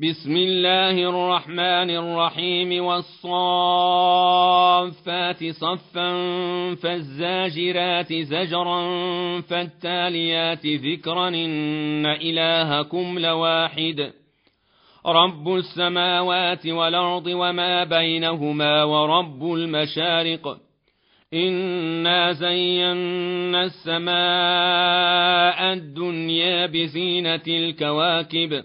بسم الله الرحمن الرحيم والصافات صفا فالزاجرات زجرا فالتاليات ذكرا إن إلهكم لواحد رب السماوات والأرض وما بينهما ورب المشارق إنا زينا السماء الدنيا بزينة الكواكب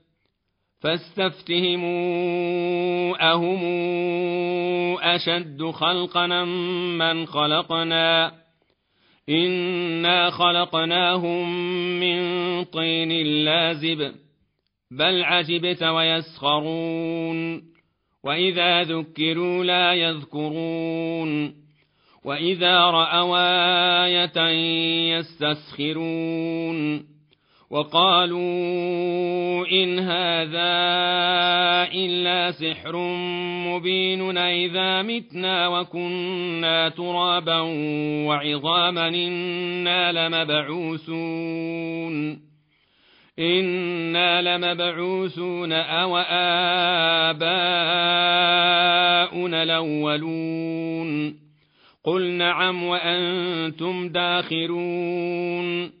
فاستفتهموا أهم أشد خلقنا من خلقنا؟ إنا خلقناهم من طين لازب بل عجبت ويسخرون. وإذا ذكروا لا يذكرون. وإذا رأوا آية يستسخرون. وقالوا إن هذا إلا سحر مبين إذا متنا وكنا ترابا وعظاما إنا لمبعوثون إنا لمبعوثون أو آباؤنا الأولون قل نعم وأنتم داخرون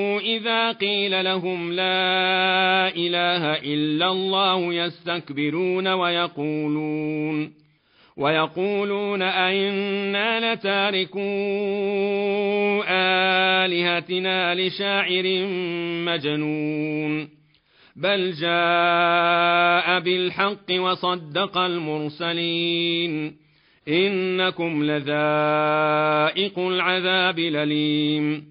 إذا قيل لهم لا إله إلا الله يستكبرون ويقولون ويقولون أئنا لتاركو آلهتنا لشاعر مجنون بل جاء بالحق وصدق المرسلين إنكم لذائق العذاب الأليم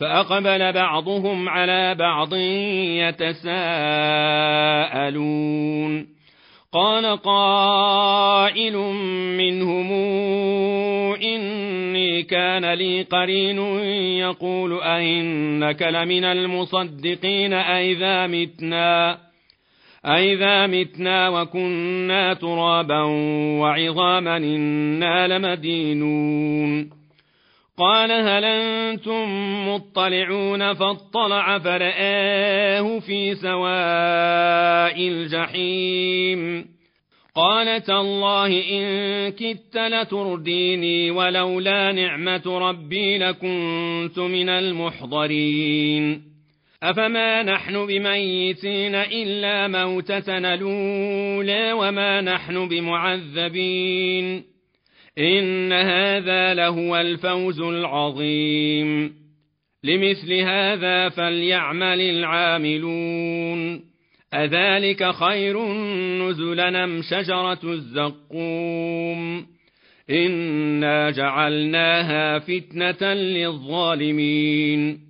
فأقبل بعضهم على بعض يتساءلون. قال قائل منهم إني كان لي قرين يقول أئنك لمن المصدقين أئذا متنا؟ أئذا متنا وكنا ترابا وعظاما إنا لمدينون. قال هل أنتم مطلعون فاطلع فرآه في سواء الجحيم. قال تالله إن كدت لترديني ولولا نعمة ربي لكنت من المحضرين. أفما نحن بميتين إلا موتتنا الأولى وما نحن بمعذبين. إن هذا لهو الفوز العظيم. لمثل هذا فليعمل العاملون. أذلك خير نزلا أم شجرة الزقوم؟ إنا جعلناها فتنة للظالمين.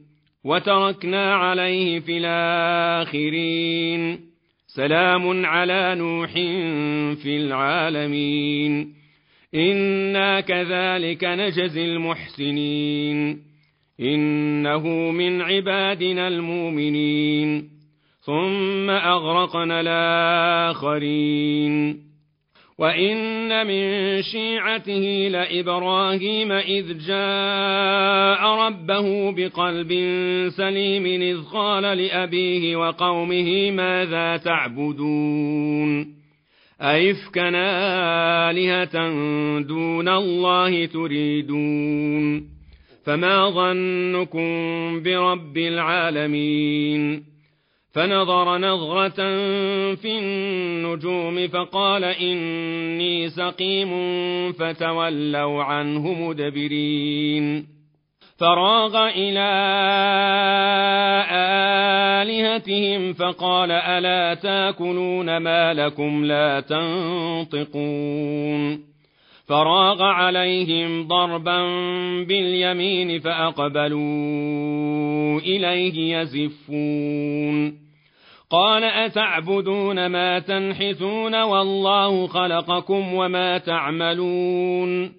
وتركنا عليه في الآخرين. سلام على نوح في العالمين. إنا كذلك نجزي المحسنين. إنه من عبادنا المؤمنين. ثم أغرقنا الآخرين. وإن من شيعته لإبراهيم إذ جاء ربه بقلب سليم إذ قال لأبيه وقومه ماذا تعبدون أئفكا آلهة دون الله تريدون فما ظنكم برب العالمين فنظر نظرة في النجوم فقال إني سقيم فتولوا عنه مدبرين. فراغ إلى آلهتهم فقال ألا تأكلون ما لكم لا تنطقون. فراغ عليهم ضربا باليمين فأقبلوا إليه يزفون. قال أتعبدون ما تنحتون والله خلقكم وما تعملون.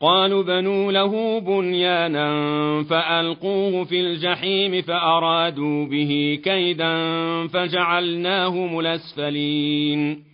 قالوا بنوا له بنيانا فألقوه في الجحيم فأرادوا به كيدا فجعلناهم الأسفلين.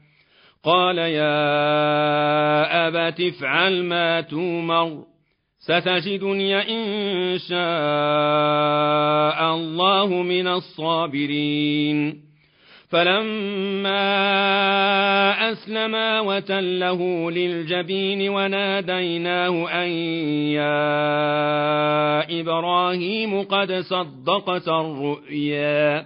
قال يا أبت افعل ما تومر ستجدني إن شاء الله من الصابرين. فلما أسلما وتله للجبين وناديناه أن يا إبراهيم قد صدقت الرؤيا.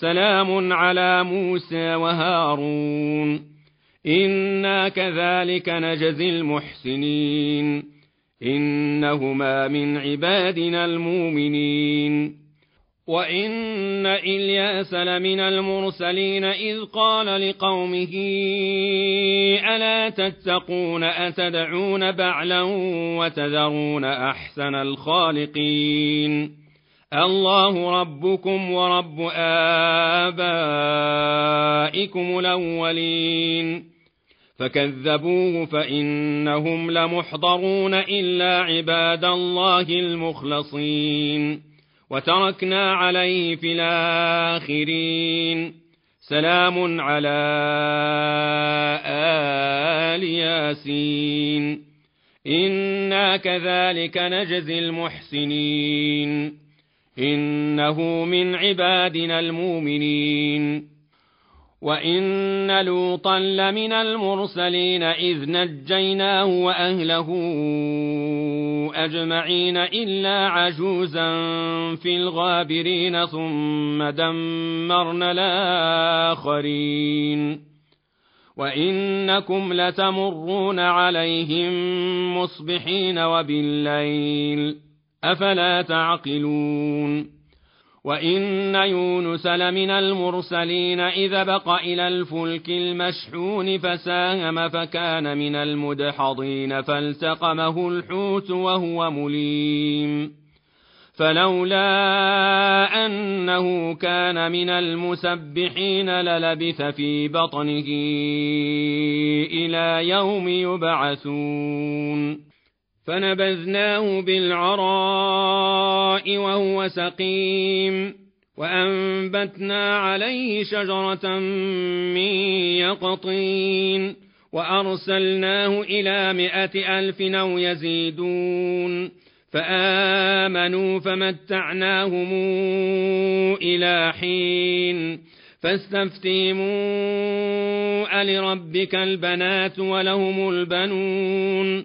سلام على موسى وهارون. إنا كذلك نجزي المحسنين. إنهما من عبادنا المؤمنين. وإن إلياس لمن المرسلين إذ قال لقومه ألا تتقون أتدعون بعلا وتذرون أحسن الخالقين؟ الله ربكم ورب آبائكم الأولين. فكذبوه فإنهم لمحضرون إلا عباد الله المخلصين. وتركنا عليه في الآخرين. سلام على آل ياسين. إنا كذلك نجزي المحسنين. إنه من عبادنا المؤمنين. وإن لوطا لمن المرسلين إذ نجيناه وأهله أجمعين إلا عجوزا في الغابرين ثم دمرنا الآخرين. وإنكم لتمرون عليهم مصبحين وبالليل. أفلا تعقلون وإن يونس لمن المرسلين إذا بق إلى الفلك المشحون فساهم فكان من المدحضين فالتقمه الحوت وهو مليم فلولا أنه كان من المسبحين للبث في بطنه إلى يوم يبعثون فنبذناه بالعراء وهو سقيم وأنبتنا عليه شجرة من يقطين وأرسلناه إلى مائة ألف أو يزيدون فآمنوا فمتعناهم إلى حين فاستفتيموا ألربك البنات ولهم البنون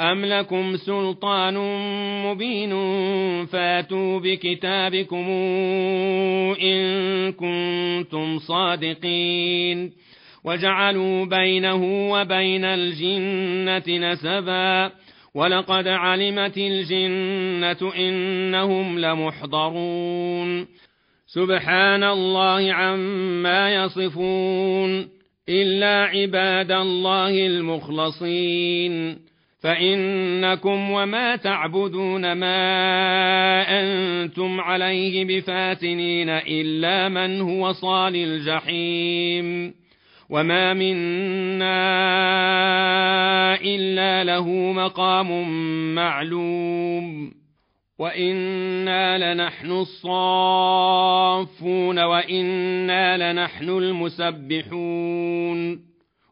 أم لكم سلطان مبين فاتوا بكتابكم إن كنتم صادقين وجعلوا بينه وبين الجنة نسبا ولقد علمت الجنة إنهم لمحضرون سبحان الله عما يصفون إلا عباد الله المخلصين فإنكم وما تعبدون ما أنتم عليه بفاتنين إلا من هو صال الجحيم وما منا إلا له مقام معلوم وإنا لنحن الصافون وإنا لنحن المسبحون